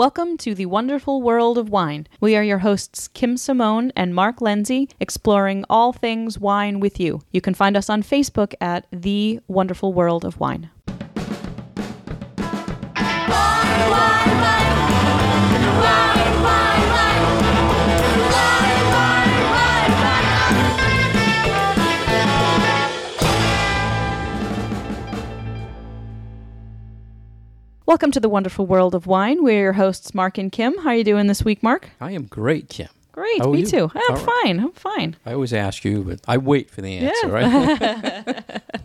Welcome to the wonderful world of wine. We are your hosts, Kim Simone and Mark Lindsay, exploring all things wine with you. You can find us on Facebook at The Wonderful World of Wine. Welcome to the wonderful world of wine. We're your hosts, Mark and Kim. How are you doing this week, Mark? I am great, Kim. Great, me you? too. I'm All right. fine. I'm fine. I always ask you, but I wait for the answer, Yeah. right?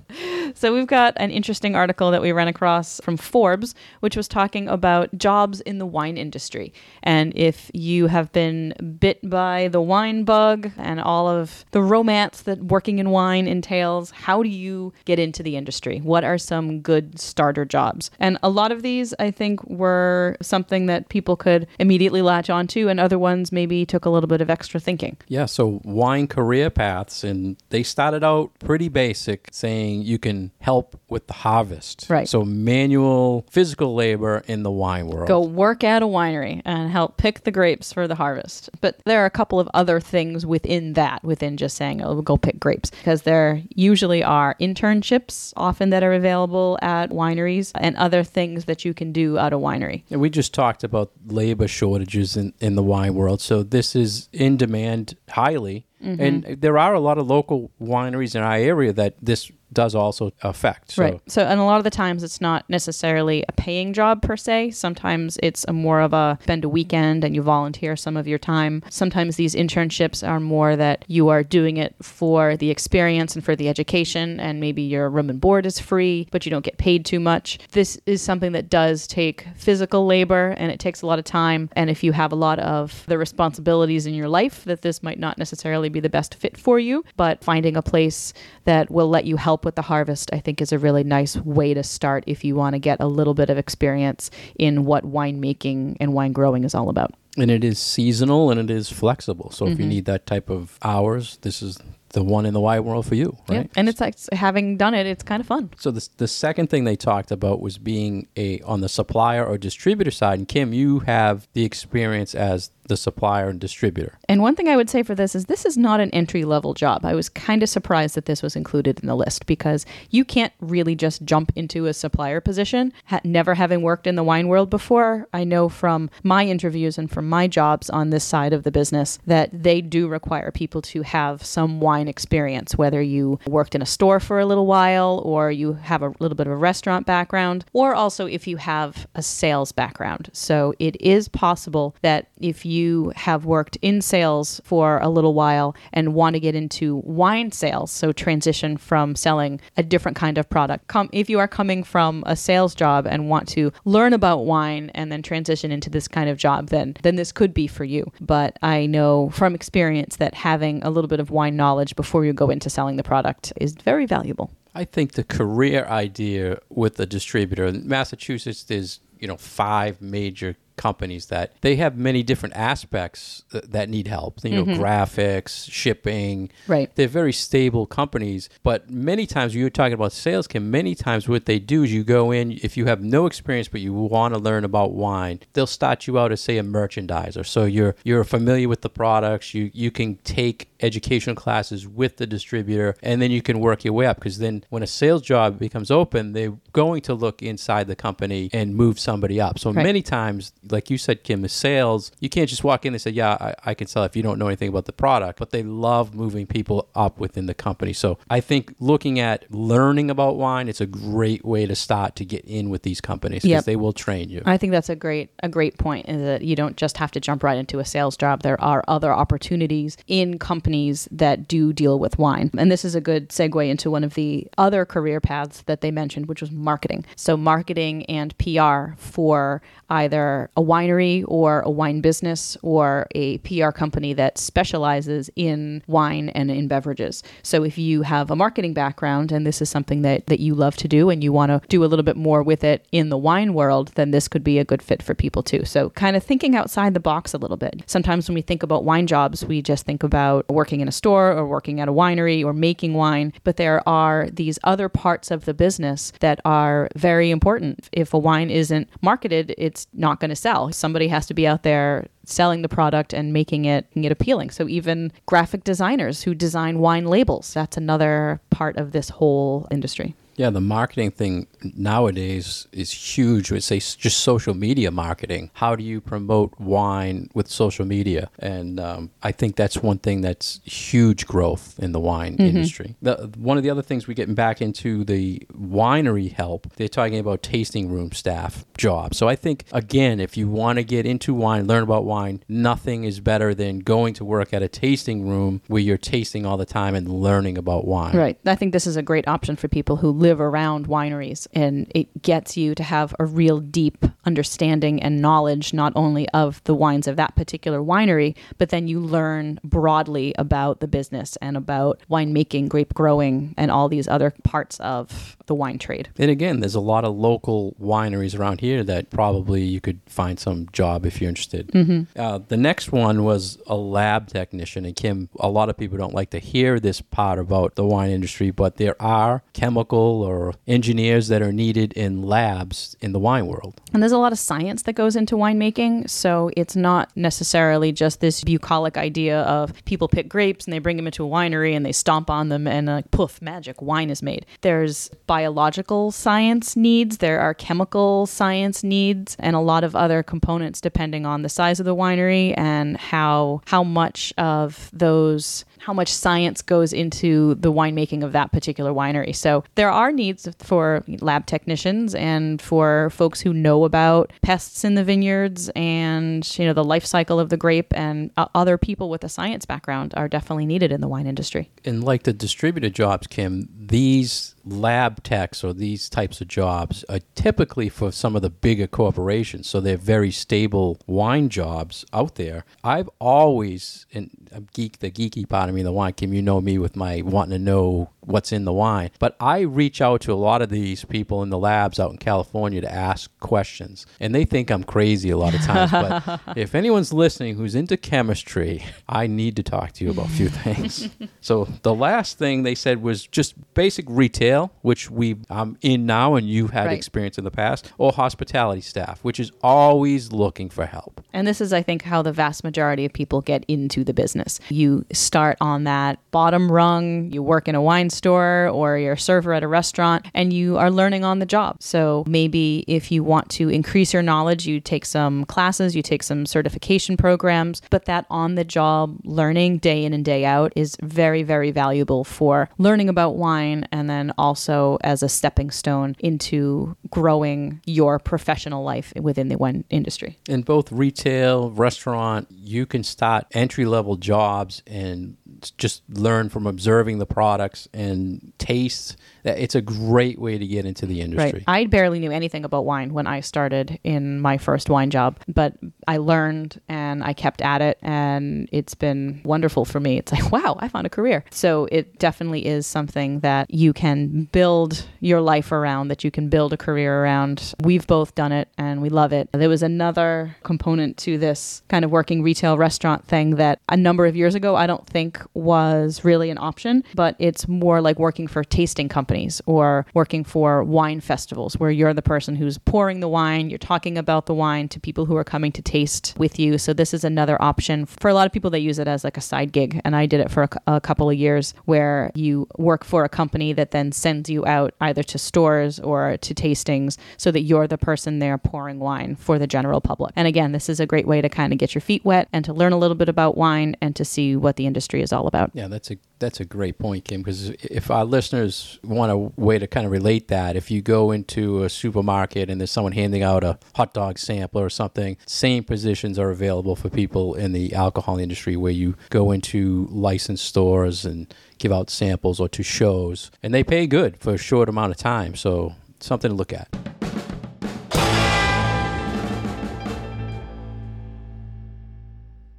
So we've got an interesting article that we ran across from Forbes, which was talking about jobs in the wine industry. And if you have been bit by the wine bug and all of the romance that working in wine entails, how do you get into the industry? What are some good starter jobs? And a lot of these, I think, were something that people could immediately latch onto, and other ones maybe took a little bit of extra thinking. yeah, so wine career paths, and they started out pretty basic, saying you can help with the harvest. Right. So manual physical labor in the wine world. go work at a winery and help pick the grapes for the harvest. But there are a couple of other things within that, within just saying, oh, go pick grapes, because there usually are internships often that are available at wineries and other things that you can do at a winery. And we just talked about labor shortages in, in the wine world. So this is in demand highly. Mm-hmm. And there are a lot of local wineries in our area that this does also affect. So right. So, and a lot of the times it's not necessarily a paying job per se. Sometimes it's a more of a spend a weekend and you volunteer some of your time. Sometimes these internships are more that you are doing it for the experience and for the education, and maybe your room and board is free, but you don't get paid too much. This is something that does take physical labor and it takes a lot of time. And if you have a lot of the responsibilities in your life, that this might not necessarily be the best fit for you, but finding a place that will let you help with the harvest, I think, is a really nice way to start if you want to get a little bit of experience in what winemaking and wine growing is all about. and it is seasonal and it is flexible. So Mm-hmm. if you need that type of hours, this is the one in the wine world for you, right? Yeah. And it's like having done it, it's kind of fun. So the the second thing they talked about was being a on the supplier or distributor side. And Kim, you have the experience as the supplier and distributor. And one thing I would say for this is this is not an entry level job. I was kind of surprised that this was included in the list because you can't really just jump into a supplier position. Ha- never having worked in the wine world before, I know from my interviews and from my jobs on this side of the business that they do require people to have some wine experience, whether you worked in a store for a little while or you have a little bit of a restaurant background, or also if you have a sales background. So it is possible that if you have worked in sales for a little while and want to get into wine sales, so transition from selling a different kind of product. Come if you are coming from a sales job and want to learn about wine and then transition into this kind of job, then then this could be for you. But I know from experience that having a little bit of wine knowledge before you go into selling the product is very valuable. I think the career idea with the distributor in Massachusetts, there's you know five major companies that they have many different aspects th- that need help. You know, mm-hmm. graphics, shipping. Right. They're very stable companies, but many times you're talking about sales. Can many times what they do is you go in if you have no experience but you want to learn about wine, they'll start you out as say a merchandiser. So you're you're familiar with the products. You you can take educational classes with the distributor, and then you can work your way up. Because then when a sales job becomes open, they're going to look inside the company and move somebody up. So Right. many times, like you said, Kim, is sales. You can't just walk in and say, "Yeah, I, I can sell." If you don't know anything about the product, but they love moving people up within the company. So I think looking at learning about wine, it's a great way to start to get in with these companies because Yep. they will train you. I think that's a great a great point is that you don't just have to jump right into a sales job. There are other opportunities in companies that do deal with wine. And this is a good segue into one of the other career paths that they mentioned, which was marketing. So marketing and PR for either a winery or a wine business or a PR company that specializes in wine and in beverages. So if you have a marketing background and this is something that, that you love to do and you want to do a little bit more with it in the wine world, then this could be a good fit for people too. So kind of thinking outside the box a little bit. Sometimes when we think about wine jobs, we just think about working in a store or working at a winery or making wine, but there are these other parts of the business that are very important. If a wine isn't marketed, it's not going to sell. Somebody has to be out there selling the product and making it, making it appealing. So even graphic designers who design wine labels, that's another part of this whole industry. Yeah, the marketing thing nowadays is huge. With say just social media marketing. How do you promote wine with social media? And um, I think that's one thing that's huge growth in the wine industry. The, one of the other things we're getting back into the winery help. They're talking about tasting room staff jobs. So I think again, if you want to get into wine, learn about wine, nothing is better than going to work at a tasting room where you're tasting all the time and learning about wine. Right. I think this is a great option for people who live around wineries and it gets you to have a real deep understanding and knowledge not only of the wines of that particular winery, but then you learn broadly about the business and about winemaking, grape growing, and all these other parts of the wine trade. And again, there's a lot of local wineries around here that probably you could find some job if you're interested. Mm-hmm. Uh, the next one was a lab technician. And Kim, a lot of people don't like to hear this part about the wine industry, but there are chemical or engineers that are needed in labs in the wine world. And there's a lot of science that goes into winemaking. So it's not necessarily just this bucolic idea of people pick grapes and they bring them into a winery and they stomp on them and uh, poof, magic, wine is made. There's biological science needs, there are chemical science needs, and a lot of other components depending on the size of the winery and how how much of those how much science goes into the winemaking of that particular winery. So there are needs for lab technicians and for folks who know about pests in the vineyards and you know the life cycle of the grape and uh, other people with a science background are definitely needed in the wine industry. And like the distributor jobs, Kim, these lab techs or these types of jobs are typically for some of the bigger corporations. So they're very stable wine jobs out there. I've always, and I'm geek, the geeky part of me, the wine, Kim, you know me with my wanting to know what's in the wine. But I reach out to a lot of these people in the labs out in California to ask questions. And they think I'm crazy a lot of times. but if anyone's listening who's into chemistry, I need to talk to you about a few things. so the last thing they said was just basic retail, which we I'm in now and you've had Right. experience in the past, or hospitality staff, which is always looking for help. And this is, I think, how the vast majority of people get into the business. You start on that bottom rung, you work in a wine store or you're a server at a restaurant, and you are learning on the job. So maybe if you want to increase your knowledge, you take some classes, you take some certification programs, but that on the job learning day in and day out is very, very valuable for learning about wine and then also as a stepping stone into growing your professional life within the wine industry. in both retail, restaurant, you can start entry level jobs and just learn from observing the products and taste. That It's a great way to get into the industry. Right. I barely knew anything about wine when I started in my first wine job, but I learned and I kept at it, and it's been wonderful for me. It's like, wow, I found a career. So it definitely is something that you can build your life around, that you can build a career around. We've both done it and we love it. There was another component to this kind of working retail restaurant thing that a number of years ago I don't think was really an option, but it's more like working for tasting companies or working for wine festivals where you're the person who's pouring the wine, you're talking about the wine to people who are coming to taste with you. So this is another option for a lot of people they use it as like a side gig and I did it for a, a couple of years where you work for a company that then sends you out either to stores or to tastings so that you're the person there pouring wine for the general public. And again, this is a great way to kind of get your feet wet and to learn a little bit about wine and to see what the industry is all about. Yeah, that's a that's a great point, Kim. Because if our listeners want a way to kind of relate that, if you go into a supermarket and there's someone handing out a hot dog sampler or something, same positions are available for people in the alcohol industry, where you go into licensed stores and give out samples or to shows, and they pay good for a short amount of time. So something to look at.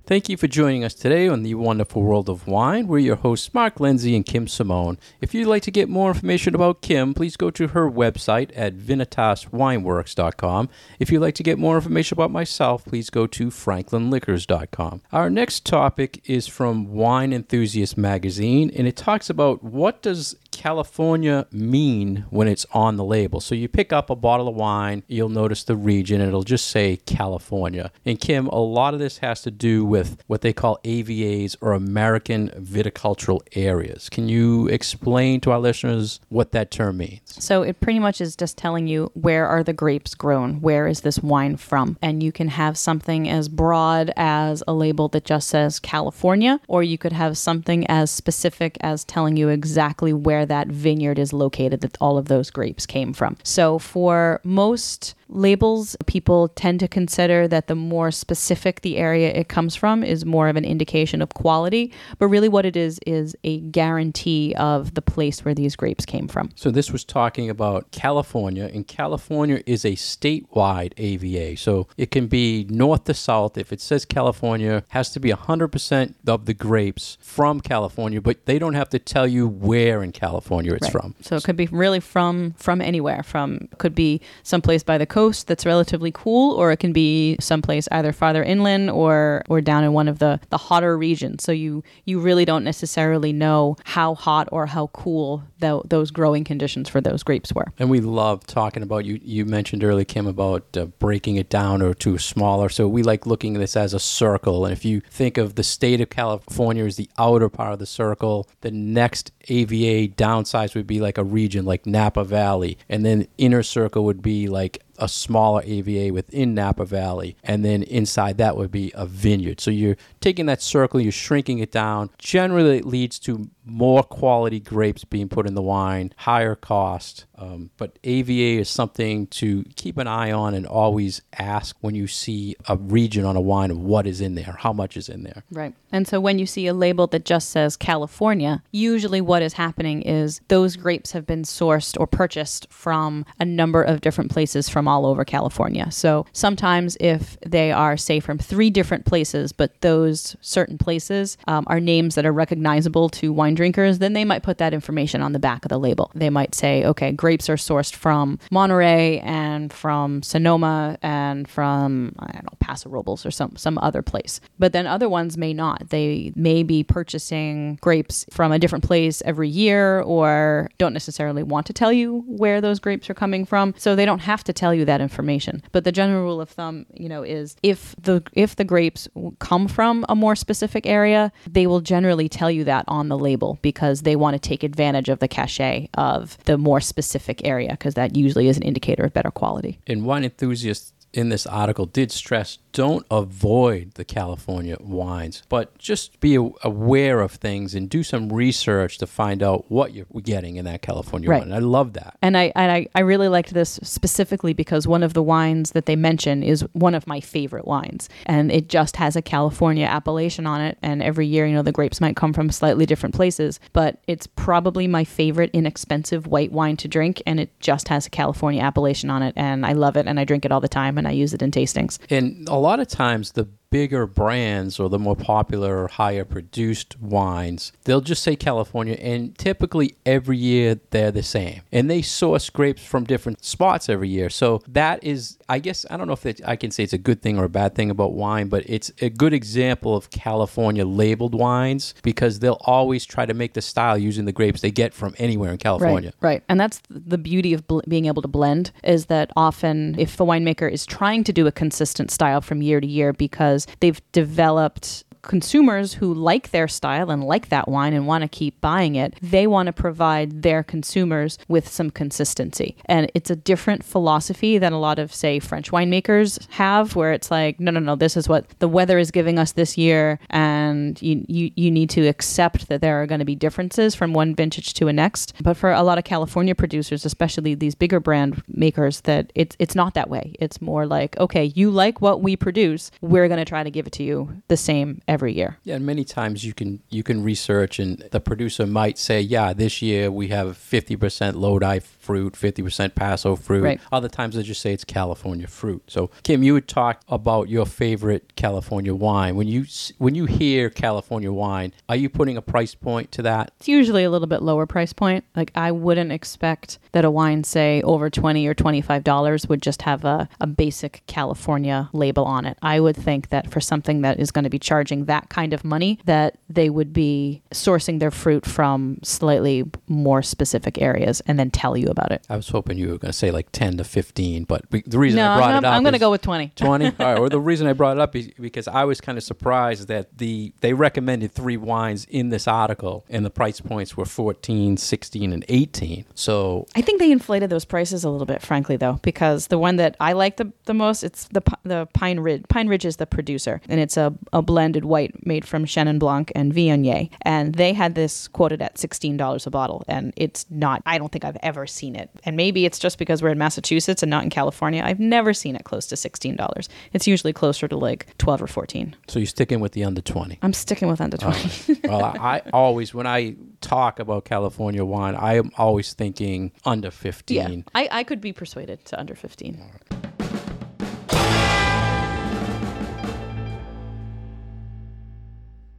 Thank you for joining us today on the wonderful world of wine. We're your hosts, Mark Lindsay and Kim Simone. If you'd like to get more information about Kim, please go to her website at vinitaswineworks.com. If you'd like to get more information about myself, please go to franklinliquors.com. Our next topic is from Wine Enthusiast magazine, and it talks about what does California mean when it's on the label? So you pick up a bottle of wine, you'll notice the region, it'll just say California. And Kim, a lot of this has to do with what they call AVAs or American viticultural areas. Can you explain to our listeners what that term means? So it pretty much is just telling you where are the grapes grown? Where is this wine from? And you can have something as broad as a label that just says California, or you could have something as specific as telling you exactly where that vineyard is located that all of those grapes came from. So for most labels, people tend to consider that the more specific the area it comes from is more of an indication of quality. But really, what it is is a guarantee of the place where these grapes came from. So this was talking about California, and California is a statewide AVA. So it can be north to south. If it says California, has to be 100% of the grapes from California, but they don't have to tell you where in California it's Right. from. So it could be really from from anywhere. From could be someplace by the coast that's relatively cool, or it can be someplace either farther inland or or down in one of the the hotter regions. So you you really don't necessarily know how hot or how cool tho- those growing conditions for those grapes were. And we love talking about you. You mentioned earlier, Kim, about uh, breaking it down or to smaller. So we like looking at this as a circle. And if you think of the state of California as the outer part of the circle, the next AVA downsize would be like a region like Napa Valley, and then inner circle would be like a smaller AVA within Napa Valley, and then inside that would be a vineyard. So you're taking that circle, you're shrinking it down. Generally, it leads to more quality grapes being put in the wine, higher cost. Um, but AVA is something to keep an eye on and always ask when you see a region on a wine of what is in there, how much is in there. Right. And so when you see a label that just says California, usually what is happening is those grapes have been sourced or purchased from a number of different places from all over California. So sometimes if they are, say, from three different places, but those certain places um, are names that are recognizable to wine drinkers, then they might put that information on the back of the label. They might say, okay, grapes are sourced from Monterey and from Sonoma and from, I don't know, Paso Robles or some, some other place. But then other ones may not. They may be purchasing grapes from a different place every year or don't necessarily want to tell you where those grapes are coming from. So they don't have to tell you that information. But the general rule of thumb, you know, is if the if the grapes come from a more specific area, they will generally tell you that on the label because they want to take advantage of the cachet of the more specific area because that usually is an indicator of better quality. And wine enthusiasts in this article did stress don't avoid the California wines, but just be aware of things and do some research to find out what you're getting in that California Right. wine. I love that. And I, and I I really liked this specifically because one of the wines that they mention is one of my favorite wines, and it just has a California appellation on it. And every year, you know, the grapes might come from slightly different places, but it's probably my favorite inexpensive white wine to drink, and it just has a California appellation on it, and I love it, and I drink it all the time, and I use it in tastings. And a lot of times, the bigger brands or the more popular or higher produced wines, they'll just say California, and typically every year they're the same. And they source grapes from different spots every year. So that is, I guess, I don't know if it, I can say it's a good thing or a bad thing about wine, but it's a good example of California labeled wines because they'll always try to make the style using the grapes they get from anywhere in California. Right, right. And that's the beauty of bl- being able to blend is that often if the winemaker is trying to do a consistent style from year to year because they've developed consumers who like their style and like that wine and want to keep buying it, they want to provide their consumers with some consistency. And it's a different philosophy than a lot of, say, French winemakers have, where it's like, no, no, no, this is what the weather is giving us this year, and you, you, you need to accept that there are going to be differences from one vintage to a next. But for a lot of California producers, especially these bigger brand makers, that it's it's not that way. It's more like, okay, you like what we produce, we're going to try to give it to you the same every year. Yeah, and many times you can you can research, and the producer might say, "Yeah, this year we have fifty percent Lodi fruit, fifty percent Paso fruit." Right. Other times they just say it's California fruit. So, Kim, you would talk about your favorite California wine. When you when you hear California wine, are you putting a price point to that? It's usually a little bit lower price point. Like I wouldn't expect that a wine, say over twenty or twenty five dollars, would just have a, a basic California label on it. I would think that for something that is going to be charging that kind of money that they would be sourcing their fruit from slightly more specific areas and then tell you about it. I was hoping you were going to say like 10 to 15, but the reason no, I brought I'm, it up I'm going to go with 20. 20 all right or the reason i brought it up is because i was kind of surprised that the they recommended three wines in this article and the price points were 14 16 and 18 so I think they inflated those prices a little bit, frankly, though, because the one that I like the, the most, it's the the Pine Ridge. Pine Ridge is the producer, and it's a, a blended white made from Chenin Blanc and Viognier, and they had this quoted at sixteen dollars a bottle, and it's not. I don't think I've ever seen it, and maybe it's just because we're in Massachusetts and not in California. I've never seen it close to sixteen dollars. It's usually closer to like twelve or fourteen. so you're sticking with the under 20 I'm sticking with under twenty. well I, I always when i talk about california wine i am always thinking under 15 yeah, I, I could be persuaded to under fifteen.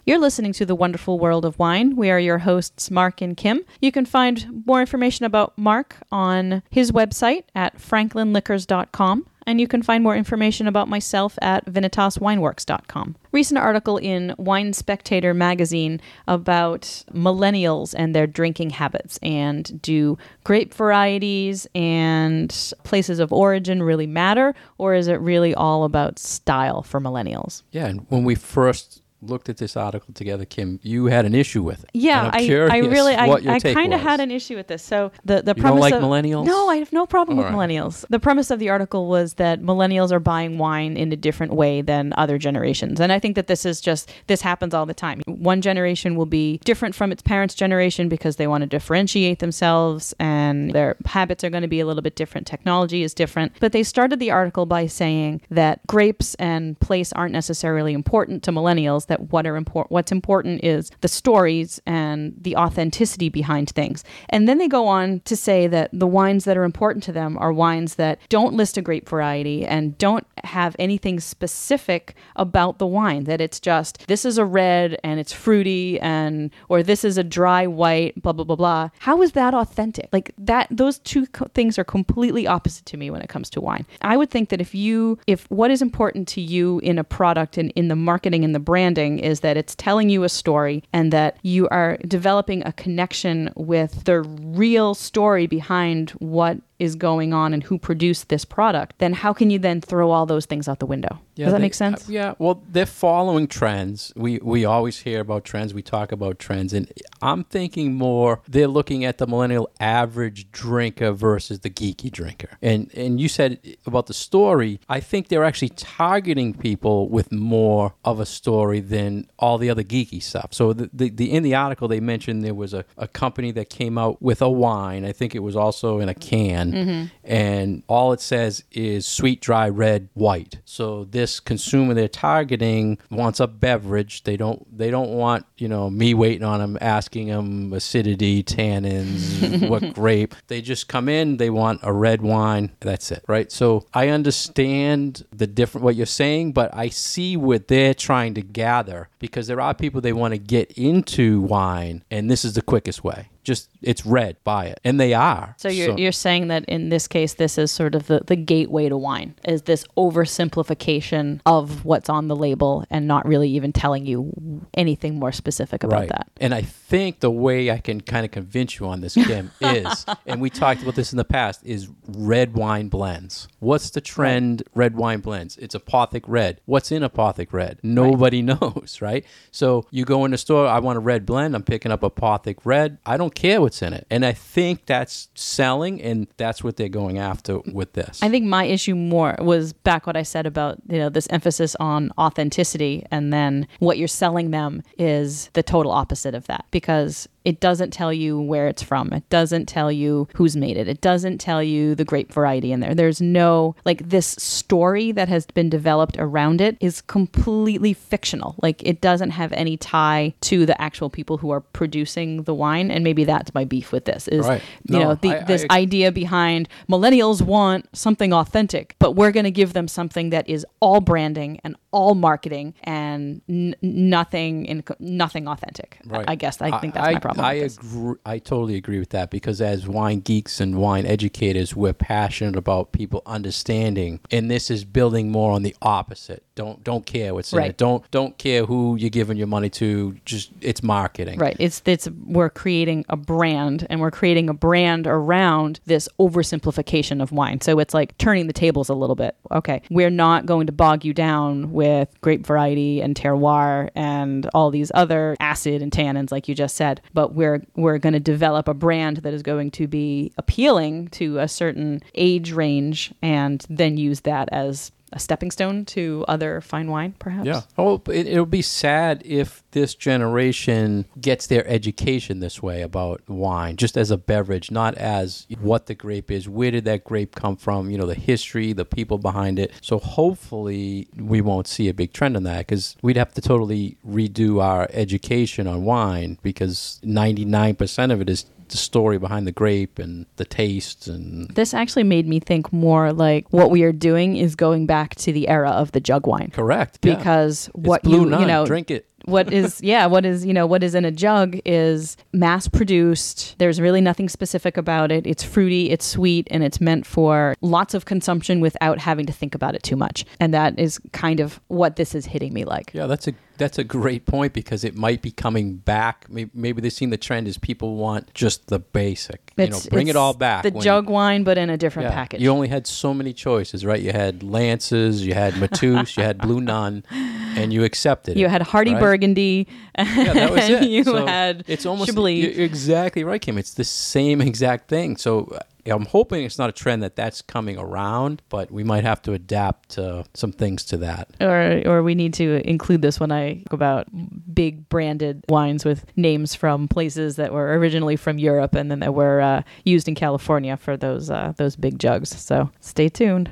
You're listening to The Wonderful World of Wine. We are your hosts, Mark and Kim. You can find more information about Mark on his website at franklinliquors.com, and you can find more information about myself at vinitaswineworks.com. Recent article in Wine Spectator magazine about millennials and their drinking habits, and do grape varieties and places of origin really matter, or is it really all about style for millennials? yeah and when we first looked at this article together kim you had an issue with it Yeah, I, I really, I, I kind of had an issue with this. So the the You premise don't like of, millennials? No, I have no problem All with right. millennials. The premise of the article was that millennials are buying wine in a different way than other generations, and I think that this is just this happens all the time. One generation will be different from its parents' generation because they want to differentiate themselves, and their habits are going to be a little bit different. Technology is different, but they started the article by saying that grapes and place aren't necessarily important to millennials. That what are important what's important is the stories and the authenticity behind things. And then they go on to say that the wines that are important to them are wines that don't list a grape variety and don't have anything specific about the wine that it's just this is a red and it's fruity and or this is a dry white blah blah blah blah. How is that authentic? Like that those two co- things are completely opposite to me when it comes to wine. I would think that if you if what is important to you in a product and in the marketing and the is that it's telling you a story and that you are developing a connection with the real story behind what is going on and who produced this product, then how can you then throw all those things out the window? Does that they- make sense? uh, yeah. Well, they're following trends. We we always hear about trends. We talk about trends, and I'm thinking more. They're looking at the millennial average drinker versus the geeky drinker. And and you said about the story. I think they're actually targeting people with more of a story than all the other geeky stuff. So the, the, the in the article they mentioned there was a, a company that came out with a wine. I think it was also in a can, Mm-hmm. and all it says is sweet, dry, red, white. So this consumer they're targeting wants a beverage. They don't they don't want you know me waiting on them asking them acidity, tannins, what grape. They just come in. They want a red wine. That's it, right? So I understand the different what you're saying, but I see what they're trying to gather because there are people they want to get into wine, and this is the quickest way. Just it's red, buy it, and they are. So you're, you're saying that in this case, this is sort of the, the gateway to wine, is this oversimplification of what's on the label and not really even telling you anything more specific about right. that. And I think the way I can kind of convince you on this, Kim, is, and we talked about this in the past, is red wine blends. What's the trend? Red wine blends. It's apothic red. What's in apothic red? Nobody knows, right? So you go in the store. I want a red blend. I'm picking up apothic red. I don't care what's in it, and I think that's selling, and that's what they're going after with this. I think my issue more was back what I said about you know this emphasis on authenticity, and then what you're selling them is the total opposite of that because it doesn't tell you where it's from. It doesn't tell you who's made it. It doesn't tell you the grape variety in there. There's no like this story that has been developed around it is completely fictional. Like it doesn't have any tie to the actual people who are producing the wine. And maybe that's my beef with this is Right. you No, know the, I- I this ex- idea behind millennials want something authentic, but we're going to give them something that is all branding and all marketing and n- nothing in nothing authentic. Right. I guess I think that's I, my problem. I agree. I totally agree with that because as wine geeks and wine educators, we're passionate about people understanding, and this is building more on the opposite. Don't don't care what's in Right. it. Don't don't care who you're giving your money to. Just it's marketing. Right. It's it's we're creating a brand and we're creating a brand around this oversimplification of wine. So it's like turning the tables a little bit. Okay. We're not going to bog you down with grape variety and terroir and all these other acid and tannins like you just said, but we're we're going to develop a brand that is going to be appealing to a certain age range and then use that as a stepping stone to other fine wine perhaps. Yeah. Oh, it, it'll be sad if this generation gets their education this way about wine, just as a beverage, not as what the grape is, where did that grape come from, you know, the history, the people behind it. So hopefully we won't see a big trend in that because we'd have to totally redo our education on wine because 99% of it is the story behind the grape and the taste and This actually made me think more like what we are doing is going back to the era of the jug wine. correct yeah. Because It's what blue you nun. you know drink it. what is yeah what is you know what is in a jug is mass produced there's really nothing specific about it it's fruity it's sweet and it's meant for lots of consumption without having to think about it too much and that is kind of what this is hitting me like Yeah, that's a that's a great point because it might be coming back. Maybe, maybe they're seeing the trend is people want just the basic. you know, bring it all back. the jug wine but in a different yeah, package You only had so many choices, right? You had Lancers, you had Mateus, you had Blue Nun, and you accepted it. you had Hearty right? burgundy Yeah, that was it. you So had it's almost Chablis. you're exactly right, Kim. It's the same exact thing. So I'm hoping it's not a trend that that's coming around, but we might have to adapt some things to that. or or we need to include this when I talk about big branded wines with names from places that were originally from Europe and then that were uh, used in California for those uh, those big jugs. So stay tuned.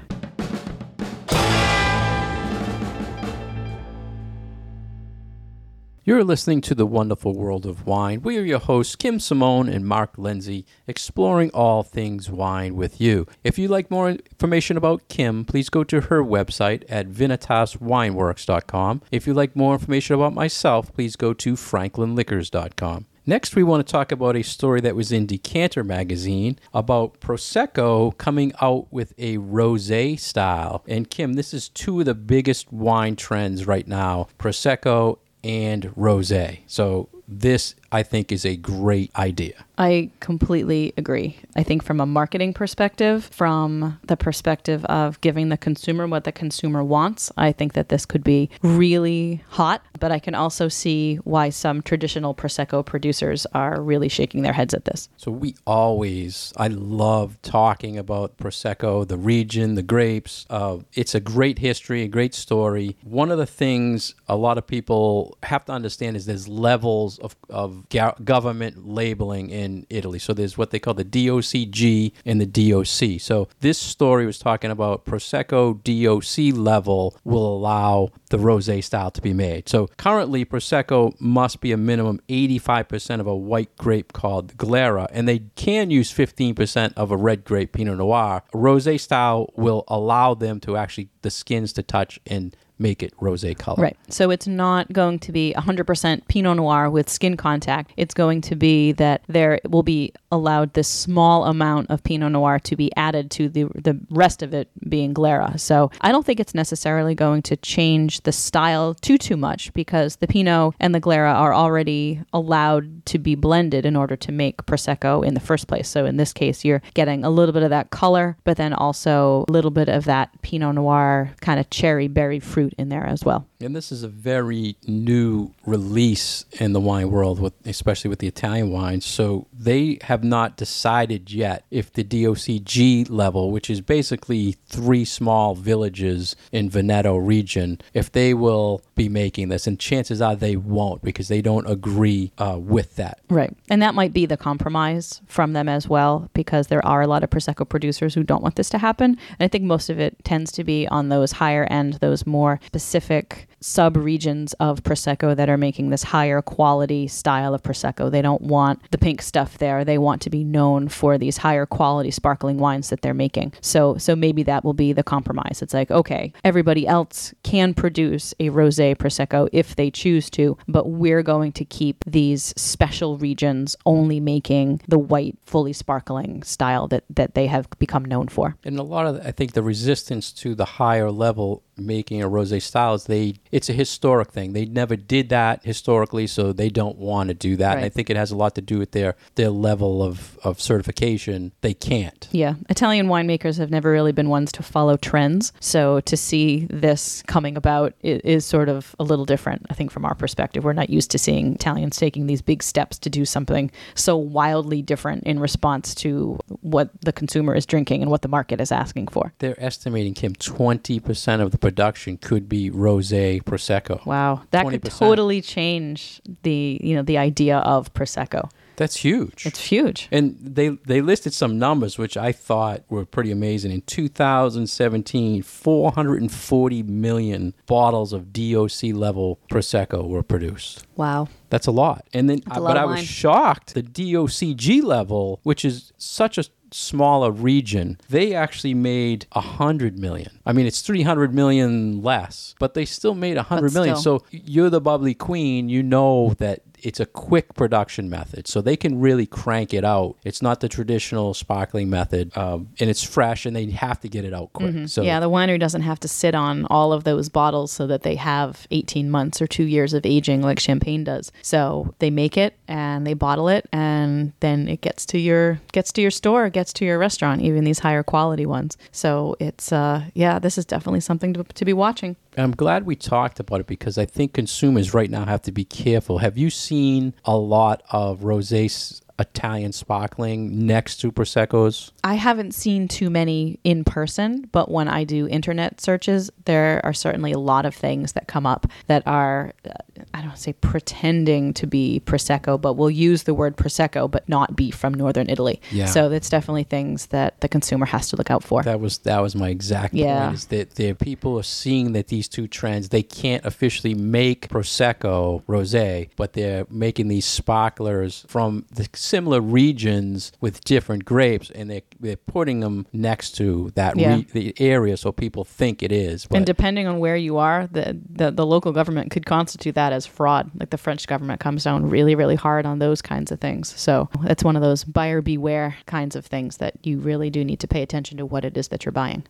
You're listening to The Wonderful World of Wine. We are your hosts, Kim Simone and Mark Lindsay, exploring all things wine with you. If you'd like more information about Kim, please go to her website at vinitaswineworks.com. If you'd like more information about myself, please go to franklinliquors.com. Next, we want to talk about a story that was in Decanter magazine about Prosecco coming out with a rosé style. And Kim, this is two of the biggest wine trends right now Prosecco and rosé. So, this I think is a great idea. I completely agree. I think from a marketing perspective, from the perspective of giving the consumer what the consumer wants, I think that this could be really hot. But I can also see why some traditional Prosecco producers are really shaking their heads at this. So we always, I love talking about Prosecco, the region, the grapes. Uh, it's a great history, a great story. One of the things a lot of people have to understand is there's levels of, of government labeling in Italy. So there's what they call the DOCG and the DOC. So this story was talking about Prosecco DOC level will allow the rosé style to be made. So currently, Prosecco must be a minimum 85% of a white grape called Glera, and they can use 15% of a red grape Pinot Noir. Rosé style will allow them to actually, the skins to touch and make it rosé color. Right. So it's not going to be 100% Pinot Noir with skin contact. It's going to be that there will be allowed this small amount of Pinot Noir to be added to the the rest of it being Glera. So I don't think it's necessarily going to change the style too too much because the Pinot and the Glera are already allowed to be blended in order to make prosecco in the first place. So in this case, you're getting a little bit of that color, but then also a little bit of that Pinot Noir kind of cherry berry fruit in there as well. And this is a very new release in the wine world, with especially with the Italian wines. So they have not decided yet if the DOCG level, which is basically three small villages in Veneto region, if they will be making this. And chances are they won't because they don't agree uh, with that. Right. And that might be the compromise from them as well, because there are a lot of Prosecco producers who don't want this to happen. And I think most of it tends to be on those higher end, those more specific sub regions of Prosecco that are making this higher quality style of Prosecco. They don't want the pink stuff there. They want to be known for these higher quality sparkling wines that they're making. So so maybe that will be the compromise. It's like, okay, everybody else can produce a rosé Prosecco if they choose to, but we're going to keep these special regions only making the white, fully sparkling style that, that they have become known for. And a lot of, I think, the resistance to the higher level making a rosé style is they, it's a historic thing. They never did that historically, so they don't want to do that. And I think it has a lot to do with their their level of, of certification. They can't. Yeah, Italian winemakers have never really been ones to follow trends. So to see this coming about is sort of a little different, I think, from our perspective. We're not used to seeing Italians taking these big steps to do something so wildly different in response to what the consumer is drinking and what the market is asking for. They're estimating, Kim, 20% of the production could be rosé prosecco. Wow, that could 20%. totally change the you know the idea of prosecco. That's huge. It's huge. And they they listed some numbers which I thought were pretty amazing. In 2017, 440 million bottles of DOC level prosecco were produced. Wow. That's a lot. And then a uh, but I was shocked the DOCG level, which is such a smaller region, they actually made a 100 million. I mean, it's 300 million less, but they still made a 100 million. still. So you're the bubbly queen, you know that it's a quick production method, so they can really crank it out. It's not the traditional sparkling method, um, and it's fresh, and they have to get it out quick. So yeah, the winery doesn't have to sit on all of those bottles so that they have 18 months or two years of aging like champagne does. So they make it and they bottle it, and then it gets to your gets to your store, gets to your restaurant, even these higher quality ones. So it's uh, yeah, this is definitely something to, to be watching. I'm glad we talked about it because I think consumers right now have to be careful. Have you seen a lot of rosé s- Italian sparkling next to proseccos? I haven't seen too many in person, but when I do internet searches, there are certainly a lot of things that come up that are, uh, I don't say pretending to be Prosecco, but we'll use the word Prosecco, but not be from Northern Italy. Yeah. So that's definitely things that the consumer has to look out for. That was that was my exact Yeah. point. Is that there people are seeing that these two trends they can't officially make prosecco rosé, but they're making these sparklers from the similar regions with different grapes, and they they're putting them next to that Yeah. re- the area so people think it is. But and depending on where you are, the, the the local government could constitute that as fraud. Like the French government comes down really, really hard on those kinds of things. So that's one of those buyer beware kinds of things that you really do need to pay attention to what it is that you're buying.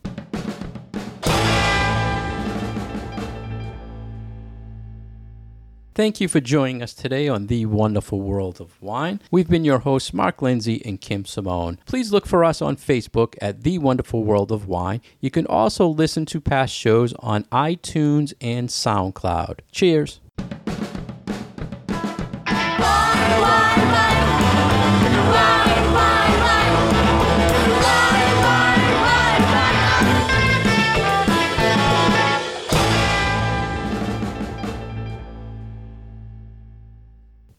Thank you for joining us today on The Wonderful World of Wine. We've been your hosts, Mark Lindsay and Kim Simone. Please look for us on Facebook at The Wonderful World of Wine. You can also listen to past shows on iTunes and SoundCloud. Cheers. Wine, wine,